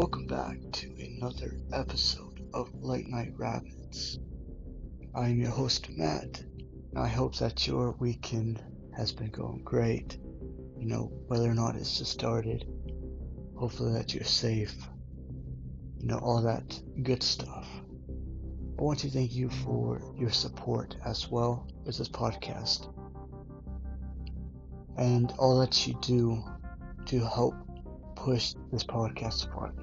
Welcome back to another episode of Late Night Rabbits. I'm your host, Matt. and I hope that your weekend has been going great. You know, whether or not it's just started. Hopefully that you're safe. You know, all that good stuff. I want to thank you for your support as well with this podcast. And all that you do to help push this podcast farther.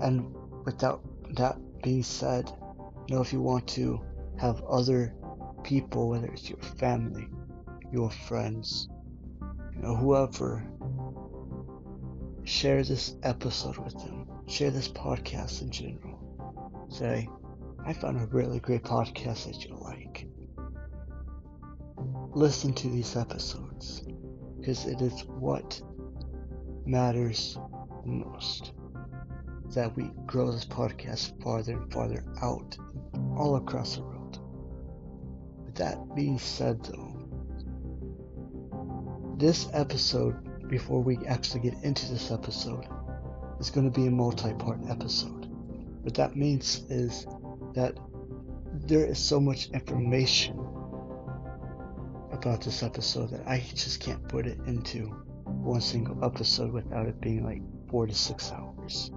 And without that being said, you know, if you want to have other people, whether it's your family, your friends, you know, whoever, share this episode with them. Share this podcast in general. Say, I found a really great podcast that you like. Listen to these episodes because it is what matters most that we grow this podcast farther and farther out all across the world. With that being said, though, this episode, before we actually get into this episode, is going to be a multi part episode. What that means is that there is so much information about this episode that I just can't put it into one single episode without it being like four to six hours.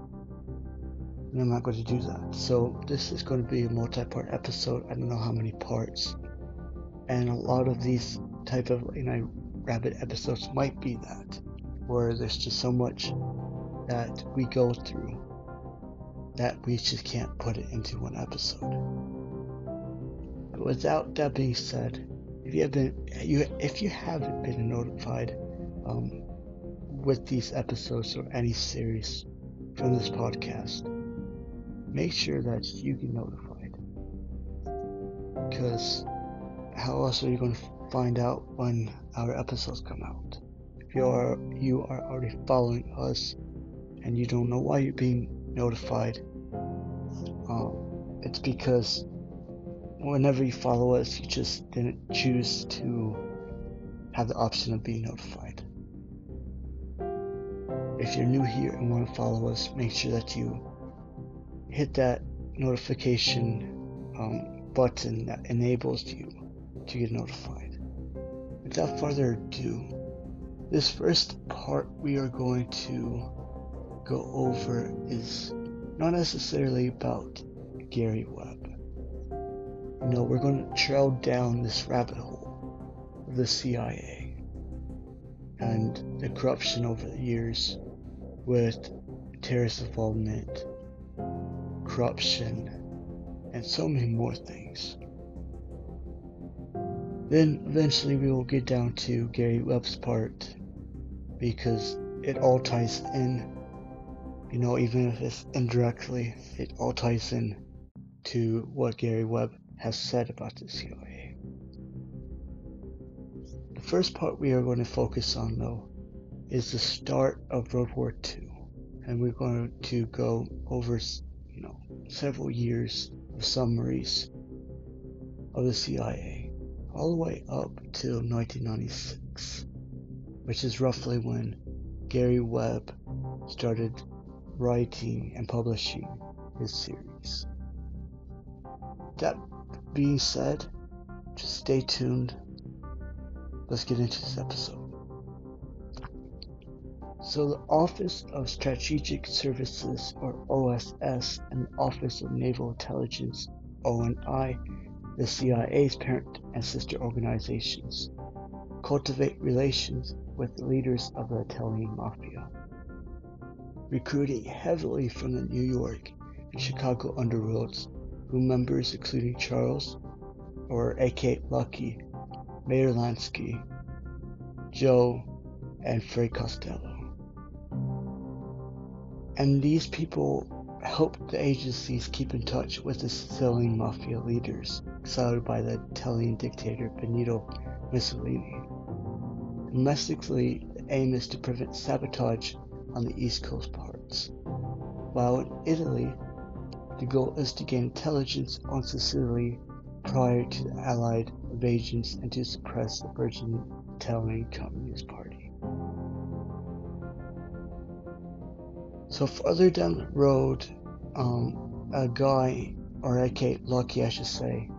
And I'm not going to do that. So this is going to be a multi-part episode. I don't know how many parts. And a lot of these type of you know rabbit episodes might be that, where there's just so much that we go through that we just can't put it into one episode. But without that being said, if you have been you if you haven't been notified um, with these episodes or any series from this podcast, make sure that you get notified. Because how else are you going to find out when our episodes come out? If you are you are already following us and you don't know why you're being notified, um, it's because whenever you follow us, you just didn't choose to have the option of being notified. If you're new here and want to follow us, make sure that you hit that notification um, button that enables you to get notified. Without further ado, this first part we are going to go over is not necessarily about Gary Webb. No, we're going to trail down this rabbit hole of the CIA and the corruption over the years with terrorist involvement, corruption, and so many more things. Then eventually we will get down to Gary Webb's part because it all ties in. You know, even if it's indirectly, it all ties in to what Gary Webb has said about the CIA. The first part we are going to focus on, though, is the start of World War II, and we're going to go over, you know, several years of summaries of the CIA, all the way up till 1996, which is roughly when Gary Webb started writing and publishing his series. That being said, just stay tuned. Let's get into this episode. So the Office of Strategic Services, or OSS, and the Office of Naval Intelligence, ONI, the CIA's parent and sister organizations, cultivate relations with the leaders of the Italian mafia, recruiting heavily from the New York and Chicago underworlds, who members including Charles, or A.K. Lucky, Meyer Lansky, Joe, and Fred Costello. And these people helped the agencies keep in touch with the Sicilian mafia leaders exiled by the Italian dictator Benito Mussolini. Domestically, the aim is to prevent sabotage on the East Coast parts, while in Italy, the goal is to gain intelligence on Sicily prior to the Allied invasions and to suppress the burgeoning Italian Communist Party. So further down the road, um, a guy, or AK Lucky, I should say,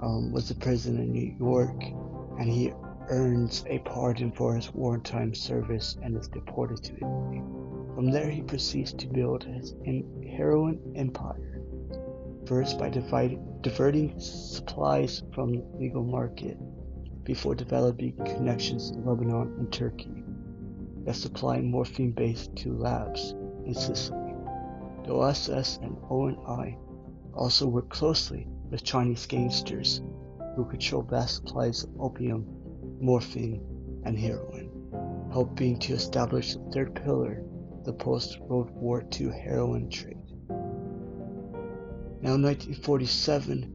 um, was a prison in New York, and he earns a pardon for his wartime service and is deported to Italy. From there, he proceeds to build his heroin empire, first by diverting supplies from the legal market before developing connections to Lebanon and Turkey that supply morphine base to labs in Sicily. The OSS and ONI also worked closely with Chinese gangsters who controlled vast supplies of opium, morphine, and heroin, helping to establish the third pillar, the post-World War II heroin trade. Now in 1947,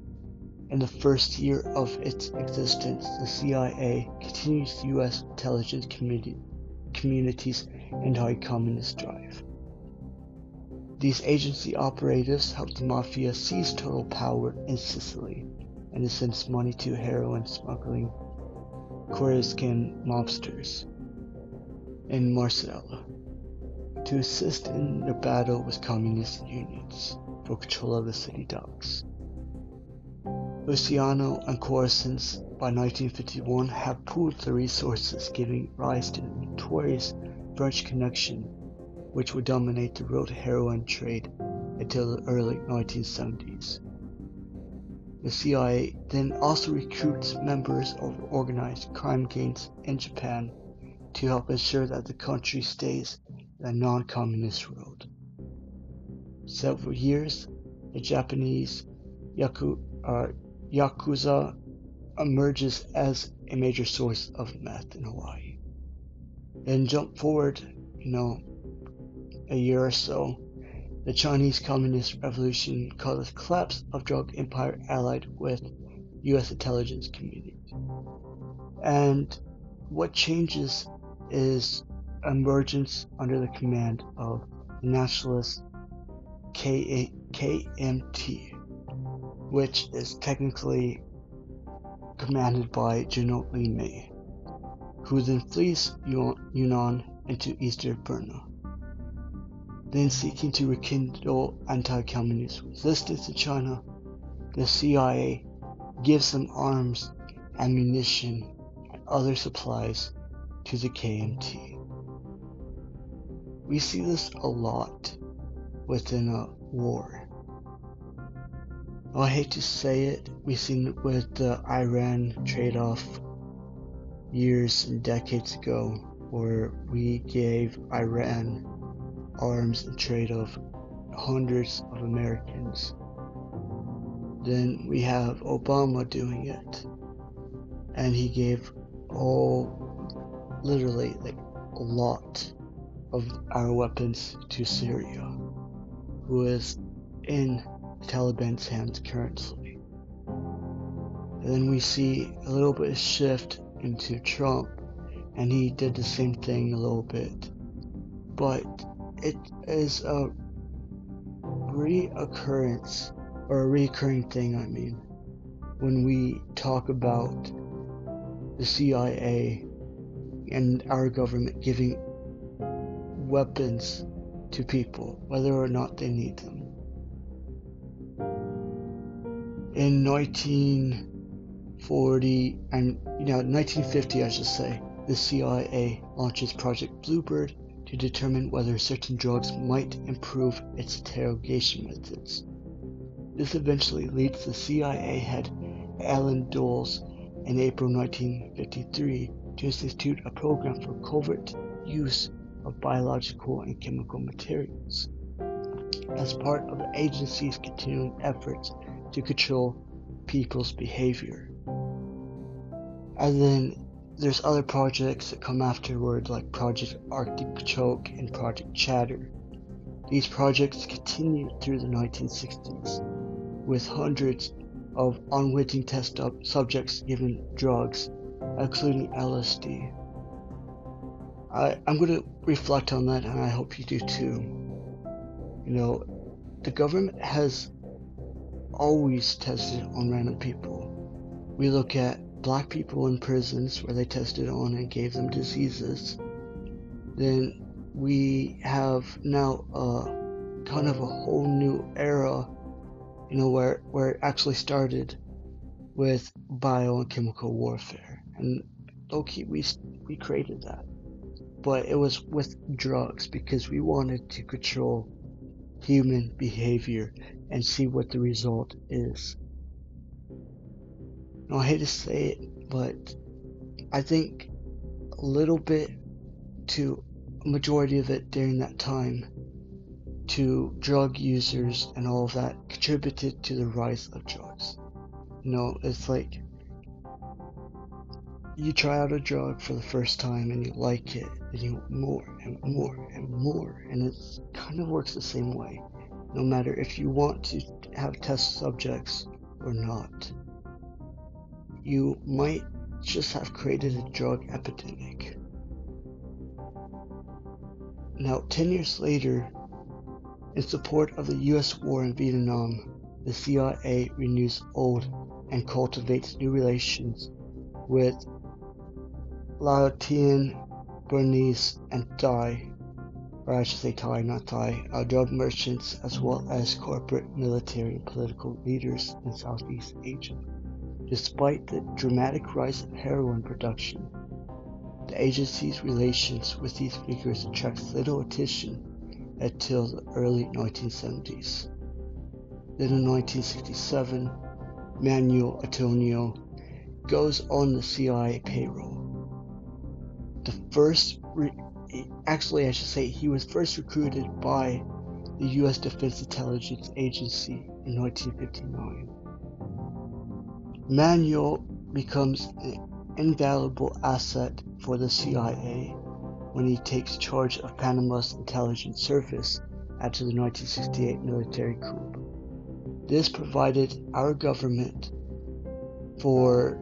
in the first year of its existence, the CIA continues the U.S. intelligence community, community's anti-communist drive. These agency operatives helped the mafia seize total power in Sicily and sends money to heroin smuggling Corsican mobsters in Marsala to assist in the battle with communist unions for control of the city docks. Luciano and Corsins by 1951 have pooled their resources, giving rise to the notorious French Connection which would dominate the road heroin trade until the early 1970s. The CIA then also recruits members of organized crime gangs in Japan to help ensure that the country stays a non-communist road. Several years, the Japanese Yaku, uh, Yakuza emerges as a major source of meth in Hawaii. Then jump forward, you know, a year or so, the Chinese Communist Revolution caused the collapse of drug empire allied with U.S. intelligence community. And what changes is emergence under the command of nationalist K- KMT, which is technically commanded by General Li Mei, who then flees Yunnan into eastern Burma then seeking to rekindle anti-communist resistance in China, the CIA gives them arms, ammunition, and other supplies to the KMT. We see this a lot within a war. I hate to say it, we've seen it with the Iran trade-off years and decades ago, where we gave Iran arms in trade of hundreds of Americans. Then we have Obama doing it. And he gave all, literally, like a lot of our weapons to Syria, who is in the Taliban's hands currently. And then we see a little bit of shift into Trump, and he did the same thing a little bit. But it is a reoccurrence or a recurring thing, I mean, when we talk about the CIA and our government giving weapons to people, whether or not they need them. In 1940 and you know 1950, I should say, the CIA launches Project Bluebird to determine whether certain drugs might improve its interrogation methods. This eventually leads the CIA head Allen Dulles in April 1953 to institute a program for covert use of biological and chemical materials as part of the agency's continuing efforts to control people's behavior. And then there's other projects that come afterward, like Project Artichoke and Project Chatter. These projects continued through the 1960s, with hundreds of unwitting test subjects given drugs, including LSD. I, I'm going to reflect on that, and I hope you do too. You know, the government has always tested on random people. We look at black people in prisons where they tested on and gave them diseases. Then we have now a kind of a whole new era, you know, where where it actually started with bio and chemical warfare, and okay, we we created that, but it was with drugs because we wanted to control human behavior and see what the result is. Now, I hate to say it, but I think a little bit to a majority of it during that time to drug users and all of that contributed to the rise of drugs. You know, it's like you try out a drug for the first time and you like it, and you want more and more and more, and it kind of works the same way, no matter if you want to have test subjects or not. You might just have created a drug epidemic. Now, 10 years later, in support of the US war in Vietnam, the CIA renews old and cultivates new relations with Laotian, Burmese, and Thai, or I should say Thai, not Thai, uh, drug merchants as well as corporate, military, and political leaders in Southeast Asia. Despite the dramatic rise of heroin production, the agency's relations with these figures attracts little attention until the early 1970s. Then in 1967, Manuel Antonio goes on the CIA payroll the first, re- actually, I should say, he was first recruited by the U.S. Defense Intelligence Agency in 1959. Manuel becomes an invaluable asset for the CIA when he takes charge of Panama's intelligence service after the 1968 military coup. This provided our government for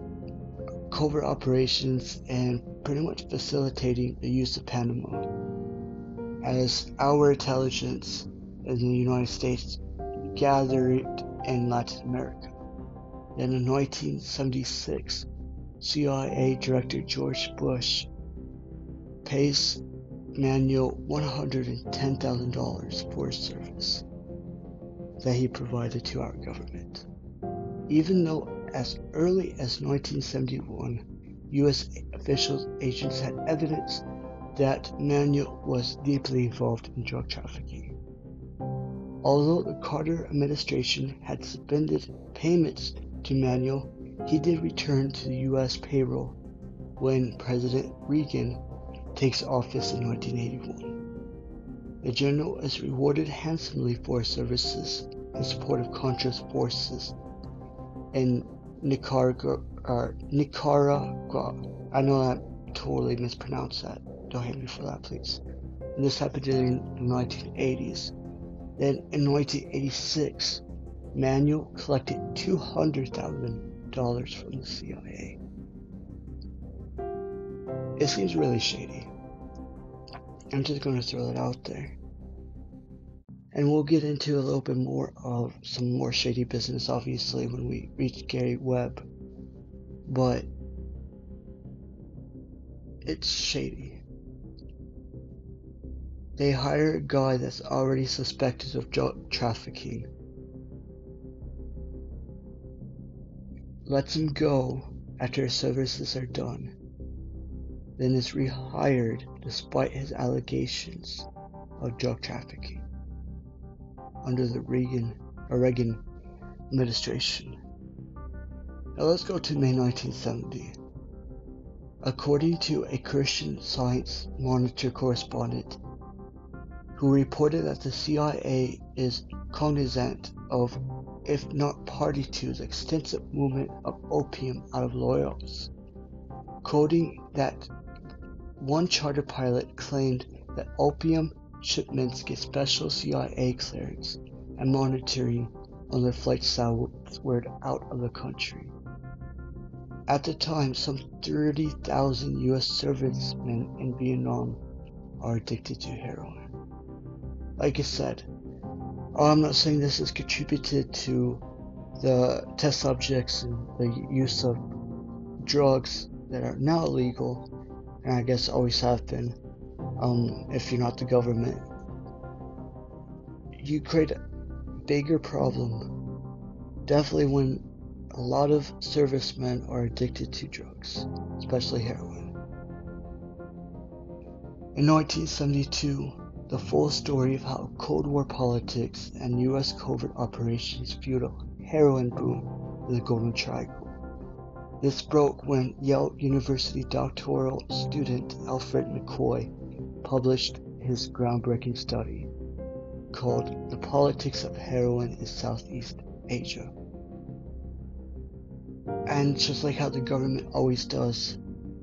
covert operations and pretty much facilitating the use of Panama as our intelligence in the United States gathered in Latin America. Then in 1976, CIA Director George Bush pays Manuel $110,000 for his service that he provided to our government. Even though as early as 1971, U.S. officials agents had evidence that Manuel was deeply involved in drug trafficking. Although the Carter administration had suspended payments to Manuel, he did return to the U.S. payroll when President Reagan takes office in 1981. The general is rewarded handsomely for his services in support of Contra's forces in Nicaragua, or Nicaragua. I know I totally mispronounced that. Don't hate me for that, please. And this happened in the 1980s. Then in 1986, Manuel collected $200,000 from the CIA. It seems really shady. I'm just going to throw that out there. And we'll get into a little bit more of some more shady business, obviously, when we reach Gary Webb. But it's shady. They hire a guy that's already suspected of drug trafficking. Lets him go after his services are done. Then is rehired despite his allegations of drug trafficking under the Reagan, Reagan administration. Now let's go to May 1970. According to a Christian Science Monitor correspondent who reported that the CIA is cognizant of, if not party to, the extensive movement of opium out of Laos, quoting that one charter pilot claimed that opium shipments get special CIA clearance and monitoring on their flights southward out of the country. At the time, some 30,000 US servicemen in Vietnam are addicted to heroin. Like I said, I'm not saying this has contributed to the test subjects and the use of drugs that are now illegal, and I guess always have been, um, if you're not the government, you create a bigger problem. Definitely when a lot of servicemen are addicted to drugs, especially heroin. In 1972, the full story of how Cold War politics and U.S. covert operations fueled a heroin boom in the Golden Triangle. This broke when Yale University doctoral student Alfred McCoy published his groundbreaking study called The Politics of Heroin in Southeast Asia. And just like how the government always does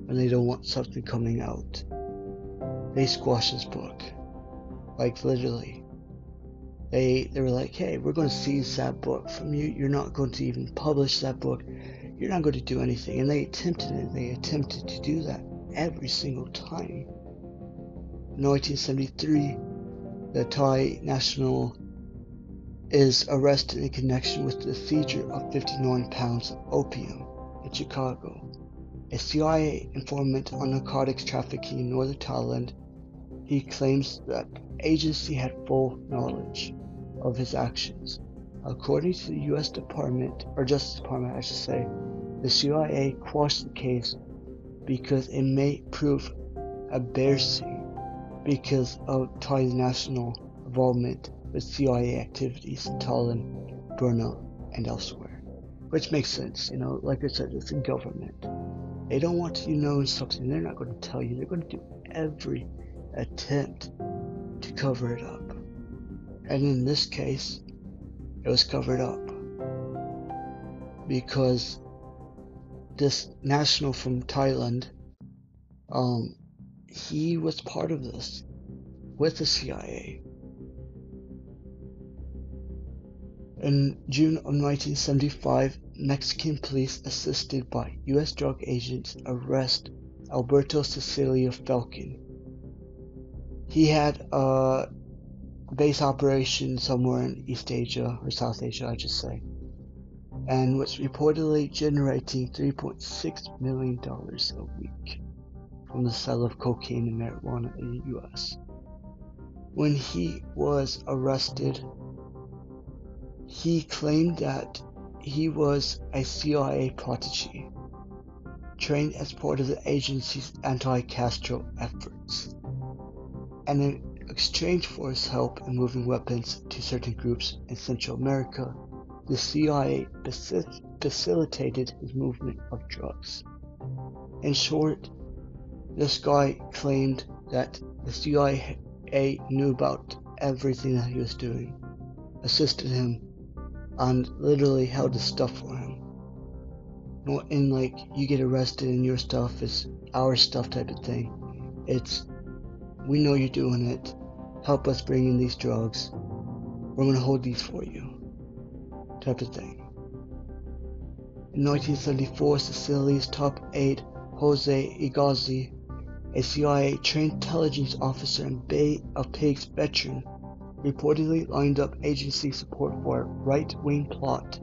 when they don't want something coming out, they squash this book. Like literally. They they were like, hey, we're going to seize that book from you. You're not going to even publish that book. You're not going to do anything. And they attempted it. They attempted to do that every single time. In 1973, the Thai national is arrested in connection with the seizure of 59 pounds of opium in Chicago. A CIA informant on narcotics trafficking in northern Thailand, he claims that agency had full knowledge of his actions. According to the U.S. Department, or Justice Department, I should say, the CIA quashed the case because it may prove embarrassing because of Thai's national involvement with CIA activities in Thailand, Burma, and elsewhere. Which makes sense, you know, like I said, it's in government. They don't want you knowing something, they're not going to tell you. They're going to do every attempt to cover it up. And in this case, it was covered up. Because this national from Thailand, um, he was part of this with the CIA. In June of 1975, Mexican police, assisted by U.S. drug agents, arrest Alberto Sicilia Falcon. He had a base operation somewhere in East Asia or South Asia, I should say, and was reportedly generating $3.6 million a week from the sale of cocaine and marijuana in the U.S. When he was arrested, he claimed that he was a CIA protege, trained as part of the agency's anti Castro efforts. And in exchange for his help in moving weapons to certain groups in Central America, the CIA facilitated his movement of drugs. In short, this guy claimed that the CIA knew about everything that he was doing, assisted him, and literally held his stuff for him. In like you get arrested and your stuff is our stuff type of thing. It's we know you're doing it. Help us bring in these drugs. We're gonna hold these for you. Type of thing. In 1974, Sicily's top aide, Jose Egozi, a CIA trained intelligence officer and Bay of Pigs veteran, reportedly lined up agency support for a right wing plot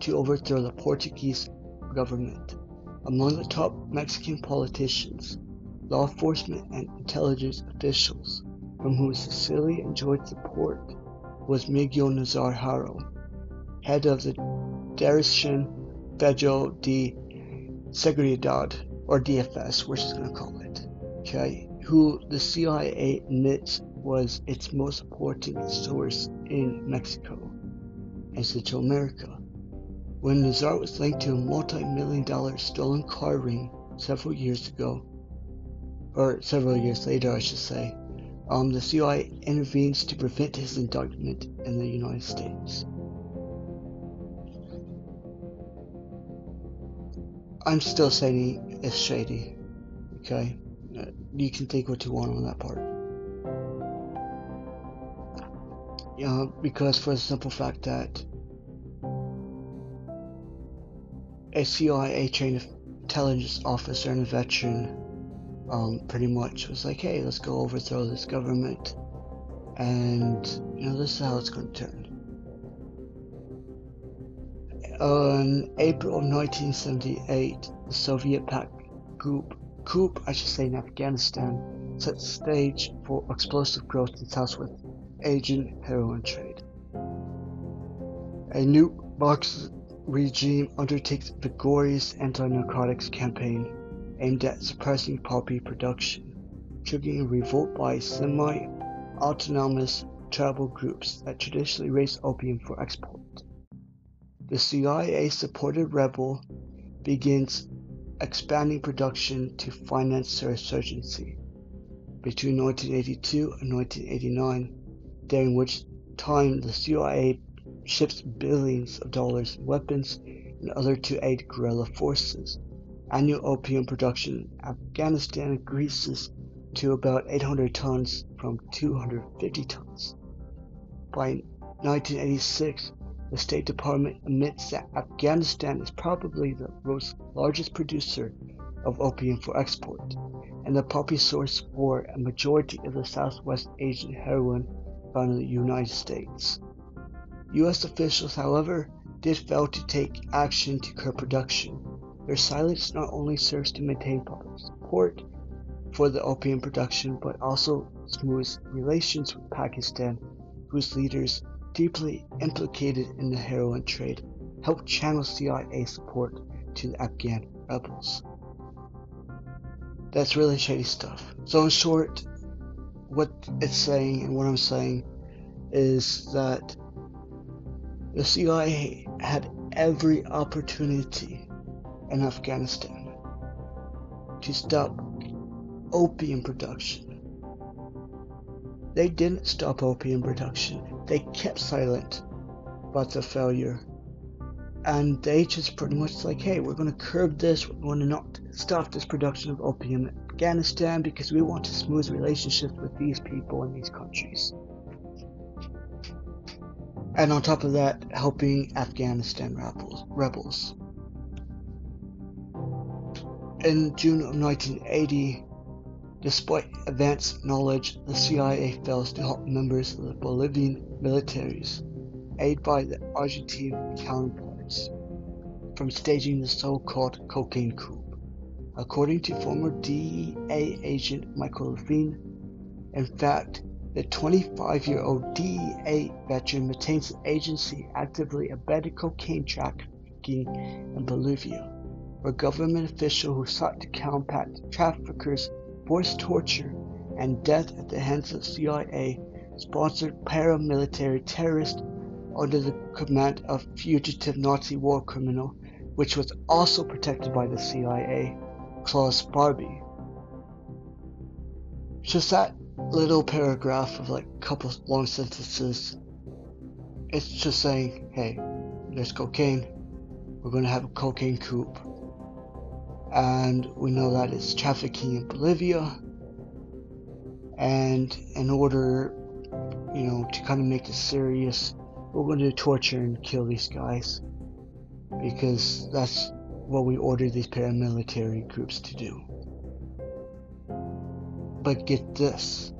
to overthrow the Portuguese government. Among the top Mexican politicians, law enforcement, and intelligence officials from whom Sicily enjoyed support was Miguel Nazar Haro, head of the Dirección Federal de Seguridad, or DFS, which is going to call it, okay, who the CIA admits was its most important source in Mexico and Central America. When Nazar was linked to a multi-million dollar stolen car ring several years ago, or several years later, I should say, um, the CIA intervenes to prevent his indictment in the United States. I'm still saying it's shady. Okay? Uh, you can think what you want on that part. Yeah, because for the simple fact that a CIA trained intelligence officer and a veteran um, pretty much was like, hey, let's go overthrow this government. And, you know, this is how it's going to turn. On April of 1978, the Soviet backed group, coup, I should say, in Afghanistan, set the stage for explosive growth in Southwest Asian heroin trade. A new box regime undertakes vigorous anti-narcotics campaign aimed at suppressing poppy production, triggering a revolt by semi-autonomous tribal groups that traditionally raise opium for export. The CIA-supported rebel begins expanding production to finance their insurgency. Between 1982 and 1989, during which time the CIA ships billions of dollars in weapons and other to aid guerrilla forces. Annual opium production in Afghanistan increases to about 800 tons from 250 tons. By 1986, the State Department admits that Afghanistan is probably the world's largest producer of opium for export, and the poppy source for a majority of the Southwest Asian heroin found in the United States. U.S. officials, however, did fail to take action to curb production. Their silence not only serves to maintain public support for the opium production, but also smooths relations with Pakistan, whose leaders, deeply implicated in the heroin trade, helped channel CIA support to the Afghan rebels. That's really shady stuff. So, in short, what it's saying and what I'm saying is that the CIA had every opportunity in Afghanistan to stop opium production. They didn't stop opium production, they kept silent about the failure. And they just pretty much like, hey, we're going to curb this, we're going to not stop this production of opium in Afghanistan because we want to smooth relationships with these people in these countries and on top of that, helping Afghanistan rebels. rebels. In June of 1980, despite advanced knowledge, the CIA fails to help members of the Bolivian militaries, aided by the Argentine counterparts, from staging the so-called cocaine coup. According to former DEA agent Michael Levine, in fact, the 25 year old DEA veteran maintains the agency actively abetted cocaine trafficking in Bolivia, where government official who sought to combat traffickers forced torture and death at the hands of CIA sponsored paramilitary terrorists under the command of fugitive Nazi war criminal, which was also protected by the CIA, Klaus Barbie. Just that little paragraph of like a couple long sentences. It's just saying, hey, there's cocaine. We're to have a cocaine coup. And we know that it's trafficking in Bolivia. And in order, you know, to kind of make this serious, we're going to torture and kill these guys. Because that's what we ordered these paramilitary groups to do. But get this.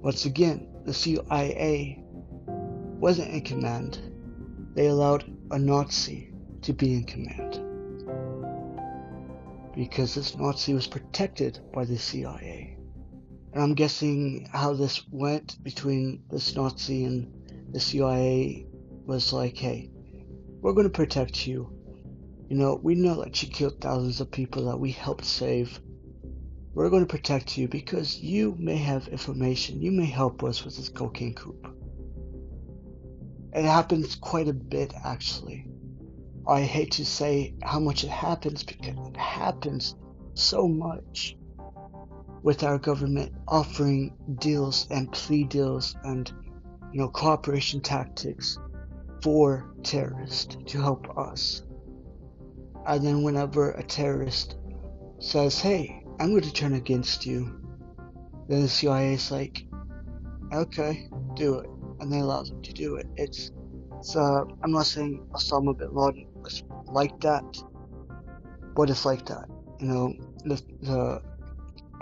Once again, the CIA wasn't in command. They allowed a Nazi to be in command. Because this Nazi was protected by the CIA. And I'm guessing how this went between this Nazi and the CIA was like, hey, we're going to protect you. You know, we know that you killed thousands of people that we helped save. We're going to protect you because you may have information. You may help us with this cocaine coup. It happens quite a bit, actually. I hate to say how much it happens because it happens so much with our government offering deals and plea deals and you know cooperation tactics for terrorists to help us. And then whenever a terrorist says, "Hey, I'm going to turn against you. Then the CIA is like, okay, do it. And they allow them to do it. It's, it's uh, I'm not saying Osama bin Laden was like that, but it's like that. You know, the, the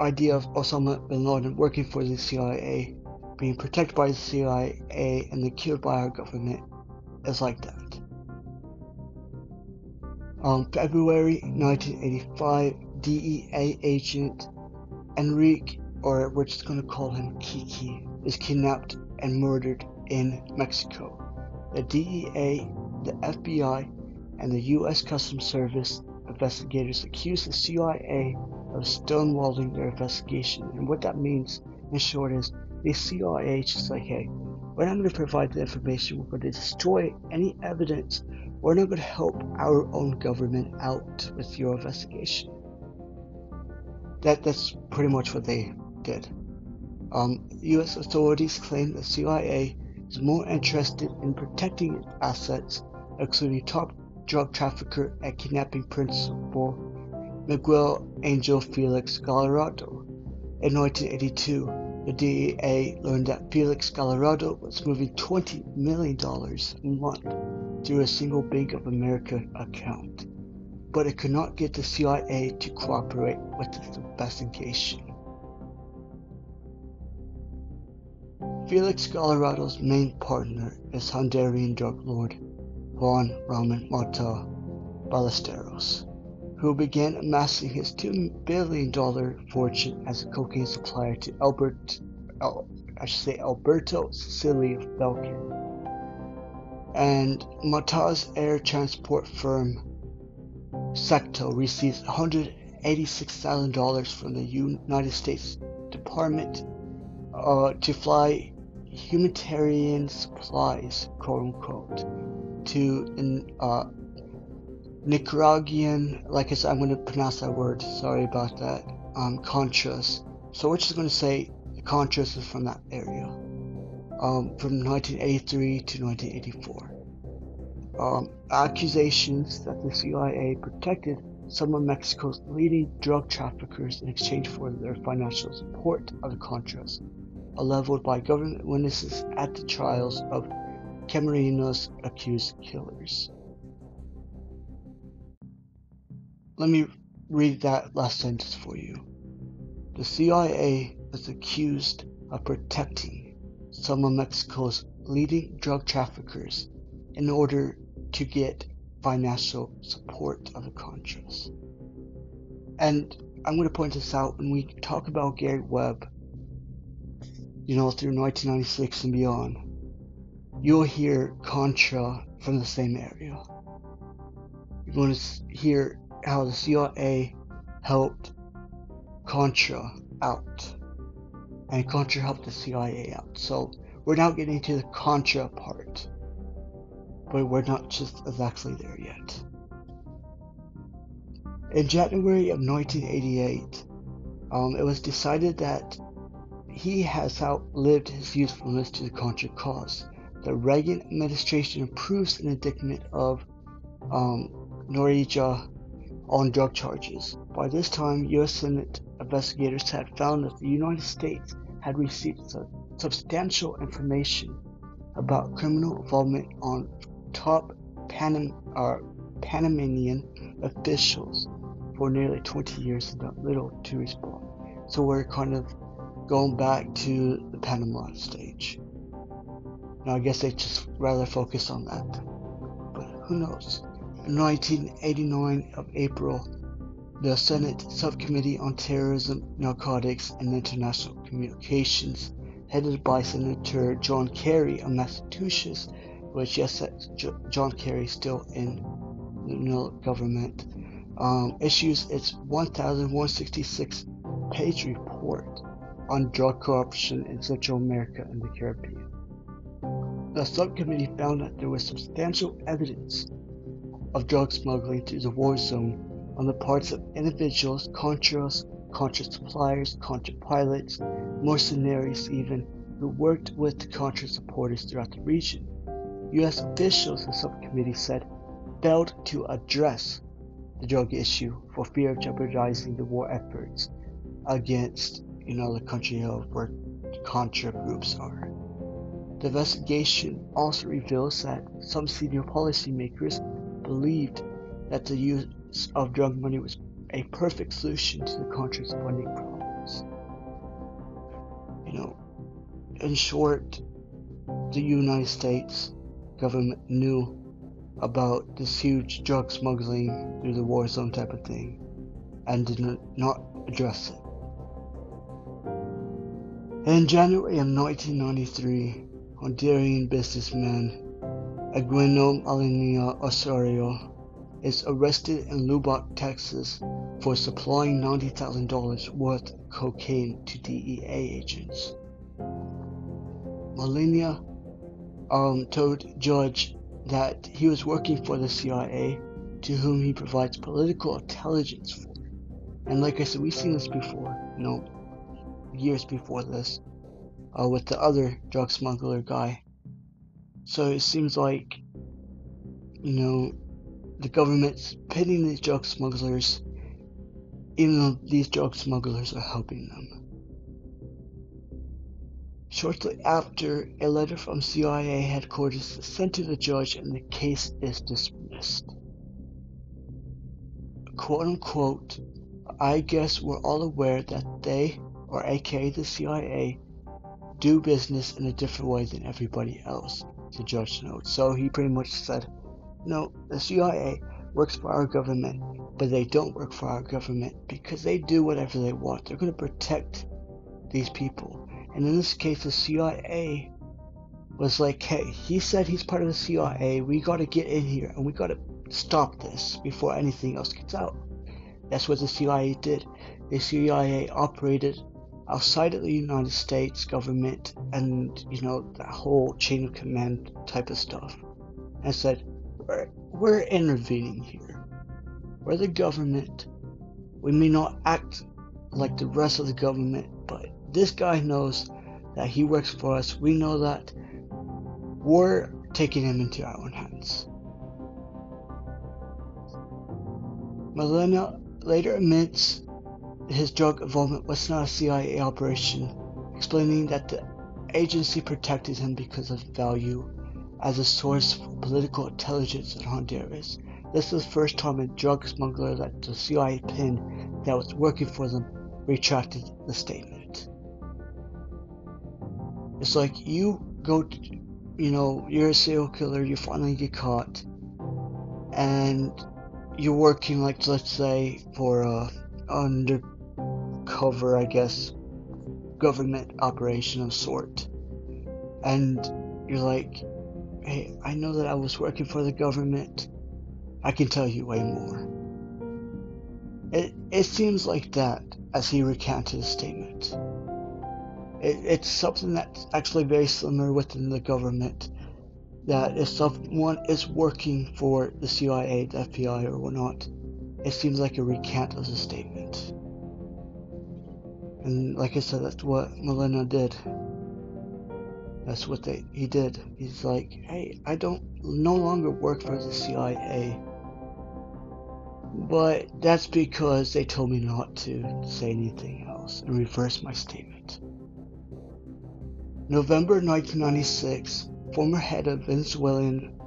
idea of Osama bin Laden working for the CIA, being protected by the CIA, and then killed by our government is like that. On February 1985, DEA agent Enrique or we're just going to call him Kiki, is kidnapped and murdered in Mexico. The DEA, the FBI, and the U.S. Customs Service investigators accused the CIA of stonewalling their investigation. And what that means, in short, is the CIA is just like, hey, we're not going to provide the information, we're going to destroy any evidence, we're not going to help our own government out with your investigation. That, that's pretty much what they did. Um, U.S. authorities claim the CIA is more interested in protecting assets, including top drug trafficker and kidnapping principal Miguel Angel Felix Gallardo. In 1982, the DEA learned that Felix Gallardo was moving $20 million a month through a single Bank of America account, but it could not get the CIA to cooperate with this investigation. Felix Gallardo's main partner is Honduran drug lord Juan Ramon Mata Ballesteros, who began amassing his $2 billion fortune as a cocaine supplier to Albert, I should say Alberto Sicilia Falcon. And Mata's air transport firm SETCO receives $186,000 from the United States Department uh, to fly humanitarian supplies, quote unquote, to uh, Nicaraguan, like I said, I'm going to pronounce that word, sorry about that, um, Contras. So we're just going to say Contras is from that area, um, from 1983 to 1984. Um, accusations that the CIA protected some of Mexico's leading drug traffickers in exchange for their financial support of the Contras are leveled by government witnesses at the trials of Camarena's accused killers. Let me read that last sentence for you. The CIA is accused of protecting some of Mexico's leading drug traffickers in order to get financial support of the Contras. And I'm going to point this out when we talk about Gary Webb you know, through 1996 and beyond, you'll hear Contra from the same area. You're going to hear how the CIA helped Contra out, and Contra helped the CIA out. So we're now getting to the Contra part, but we're not just exactly there yet. In January of 1988, um, it was decided that he has outlived his usefulness to the Contra cause. The Reagan administration approves an indictment of um, Noriega on drug charges. By this time, U.S. Senate investigators had found that the United States had received substantial information about criminal involvement on top Panam- uh, Panamanian officials for nearly 20 years and done little to respond. So we're kind of going back to the Panama stage. Now, I guess they just rather focus on that. But who knows? In 1989 of April, the Senate Subcommittee on Terrorism, Narcotics, and International Communications, headed by Senator John Kerry of Massachusetts, which yes, John Kerry still in the government, um, issues its 1,166 page report on drug corruption in Central America and the Caribbean. The subcommittee found that there was substantial evidence of drug smuggling to the war zone on the parts of individuals, contras, contra suppliers, contra pilots, mercenaries even, who worked with the contra supporters throughout the region. U.S. officials, the subcommittee said, failed to address the drug issue for fear of jeopardizing the war efforts against in country countries where Contra groups are. The investigation also reveals that some senior policymakers believed that the use of drug money was a perfect solution to the Contra's funding problems. You know, in short, the United States government knew about this huge drug smuggling through the war zone type of thing and did not address it. In January of 1993, Honduran businessman Eugenio Molina Osorio is arrested in Lubbock, Texas for supplying $90,000 worth of cocaine to DEA agents. Molina um, told judge that he was working for the CIA, to whom he provides political intelligence for. And like I said, we've seen this before, you know, years before this, uh, with the other drug smuggler guy. So it seems like, you know, the government's pitting these drug smugglers, even though these drug smugglers are helping them. Shortly after, a letter from CIA headquarters is sent to the judge and the case is dismissed. Quote unquote, I guess we're all aware that they, or aka the CIA, do business in a different way than everybody else, the judge notes. So he pretty much said, no, the CIA works for our government, but they don't work for our government because they do whatever they want. They're going to protect these people. And in this case, the CIA was like, hey, he said he's part of the CIA. We got to get in here and we got to stop this before anything else gets out. That's what the CIA did. The CIA operated outside of the United States government and, you know, that whole chain of command type of stuff and said, we're, we're intervening here. We're the government. We may not act like the rest of the government, but this guy knows that he works for us. We know that we're taking him into our own hands. Molina later admits his drug involvement was not a CIA operation, explaining that the agency protected him because of value as a source for political intelligence in Honduras. This was the first time a drug smuggler that the CIA pinned that was working for them retracted the statement. It's like you go, to, you know, you're a serial killer, you finally get caught, and you're working, like, let's say, for uh, a undercover, I guess, government operation of sort. And you're like, hey, I know that I was working for the government. I can tell you way more. It, it seems like that as he recanted his statement. It, it's something that's actually very similar within the government. That if someone is working for the CIA, the FBI, or whatnot, it seems like a recant of the statement. And like I said, that's what Molina did. That's what they he did. He's like, hey, I don't no longer work for the CIA. But that's because they told me not to say anything else and reverse my statement. November 1996, former head of Venezuelan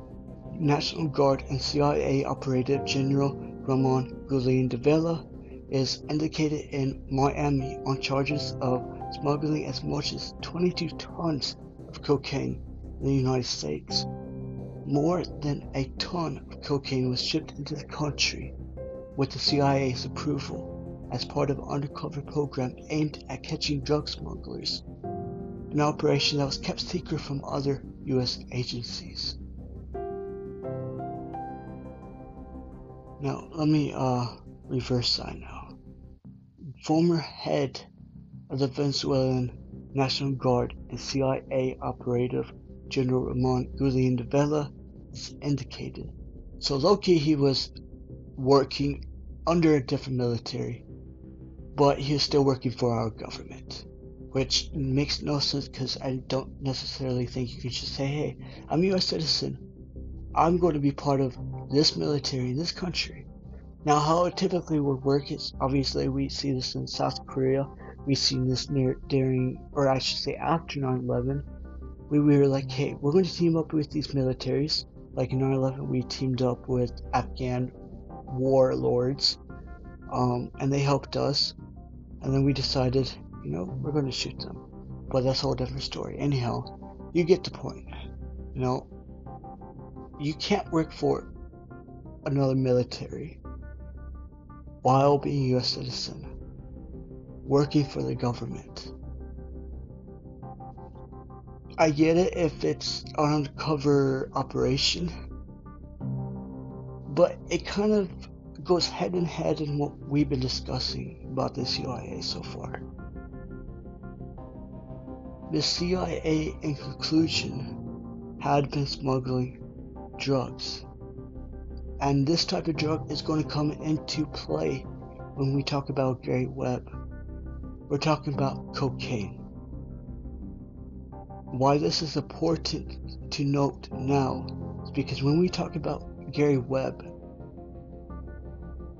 National Guard and CIA operative General Ramon Guillén Dávila is indicated in Miami on charges of smuggling as much as 22 tons of cocaine in the United States. More than a ton of cocaine was shipped into the country with the CIA's approval as part of an undercover program aimed at catching drug smugglers an operation that was kept secret from other U.S. agencies. Now, let me uh, reverse that now. Former head of the Venezuelan National Guard and CIA operative General Ramon Julian Dávila is indicated. So Loki, he was working under a different military, but he was still working for our government which makes no sense because I don't necessarily think you can just say, hey, I'm a US citizen. I'm going to be part of this military in this country. Now, how it typically would work is obviously we see this in South Korea. We've seen this near during, or I should say after 9 11. We, we were like, hey, we're going to team up with these militaries. Like in 9 11, we teamed up with Afghan warlords, um, and they helped us. And then we decided, you know, we're going to shoot them. But that's a whole different story. Anyhow, you get the point. You know, you can't work for another military while being a U.S. citizen, working for the government. I get it if it's an undercover operation, but it kind of goes head in head in what we've been discussing about the CIA so far. The CIA, in conclusion, had been smuggling drugs. And this type of drug is going to come into play when we talk about Gary Webb. We're talking about cocaine. Why this is important to note now is because when we talk about Gary Webb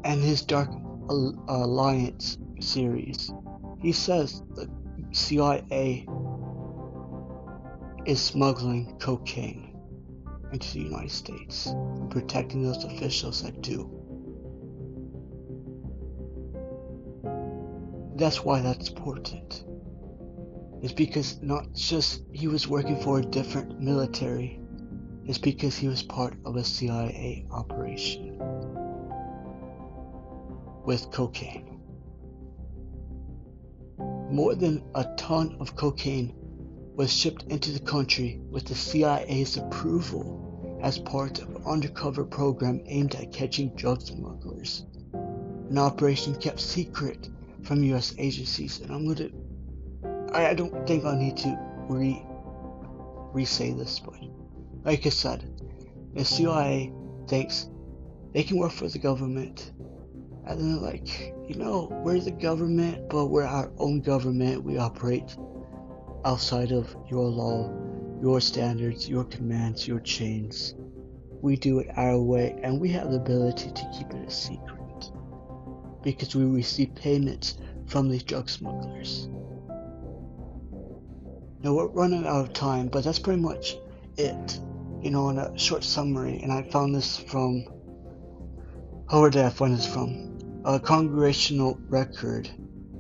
and his Dark Alliance series, he says the CIA is smuggling cocaine into the United States protecting those officials that do. That's why that's important. It's because not just he was working for a different military, it's because he was part of a CIA operation with cocaine. More than a ton of cocaine was shipped into the country with the CIA's approval as part of an undercover program aimed at catching drug smugglers. An operation kept secret from US agencies, and I'm gonna. I, I don't think I need to re re say this, but like I said, the CIA thinks they can work for the government, and then they're like, you know, we're the government, but we're our own government. We operate outside of your law, your standards, your commands, your chains. We do it our way, and we have the ability to keep it a secret because we receive payments from these drug smugglers. Now we're running out of time, but that's pretty much it. You know, in a short summary, and I found this from. Where did I find this from? A congressional record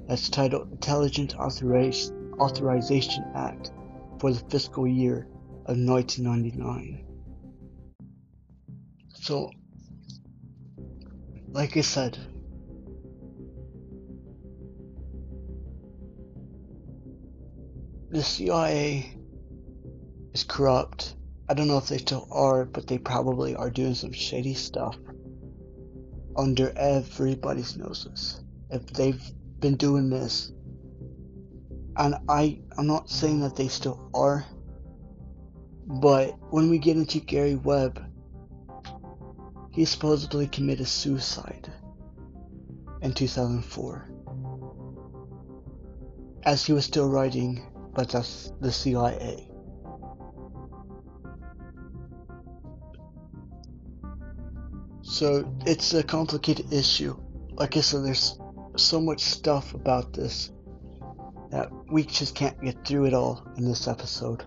that's titled Intelligence Authorization Authorization Act for the fiscal year of 1999. So, like I said, the CIA is corrupt. I don't know if they still are, but they probably are doing some shady stuff under everybody's noses. If they've been doing this and I I'm not saying that they still are, but when we get into Gary Webb, he supposedly committed suicide in 2004 as he was still writing but that's the CIA. So it's a complicated issue. Like I said, there's so much stuff about this that we just can't get through it all in this episode.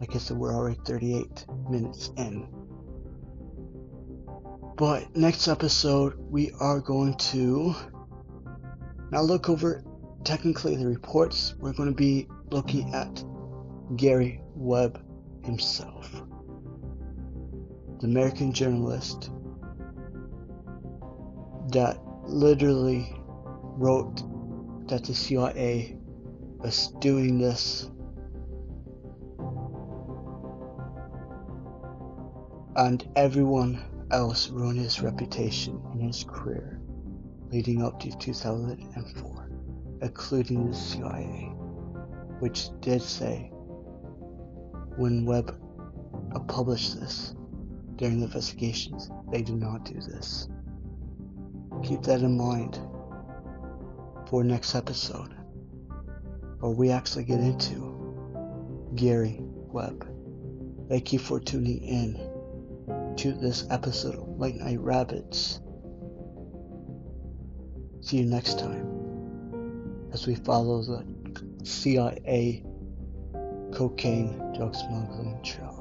Like I said, we're already 38 minutes in. But next episode, we are going to now look over technically the reports. We're going to be looking at Gary Webb himself, the American journalist that literally wrote that the CIA was doing this. And everyone else ruined his reputation and his career leading up to 2004, including the CIA, which did say when Webb published this during the investigations, they did not do this. Keep that in mind for next episode or we actually get into Gary Webb. Thank you for tuning in to this episode of Late Night Rabbits. See you next time as we follow the CIA cocaine drug smuggling trail.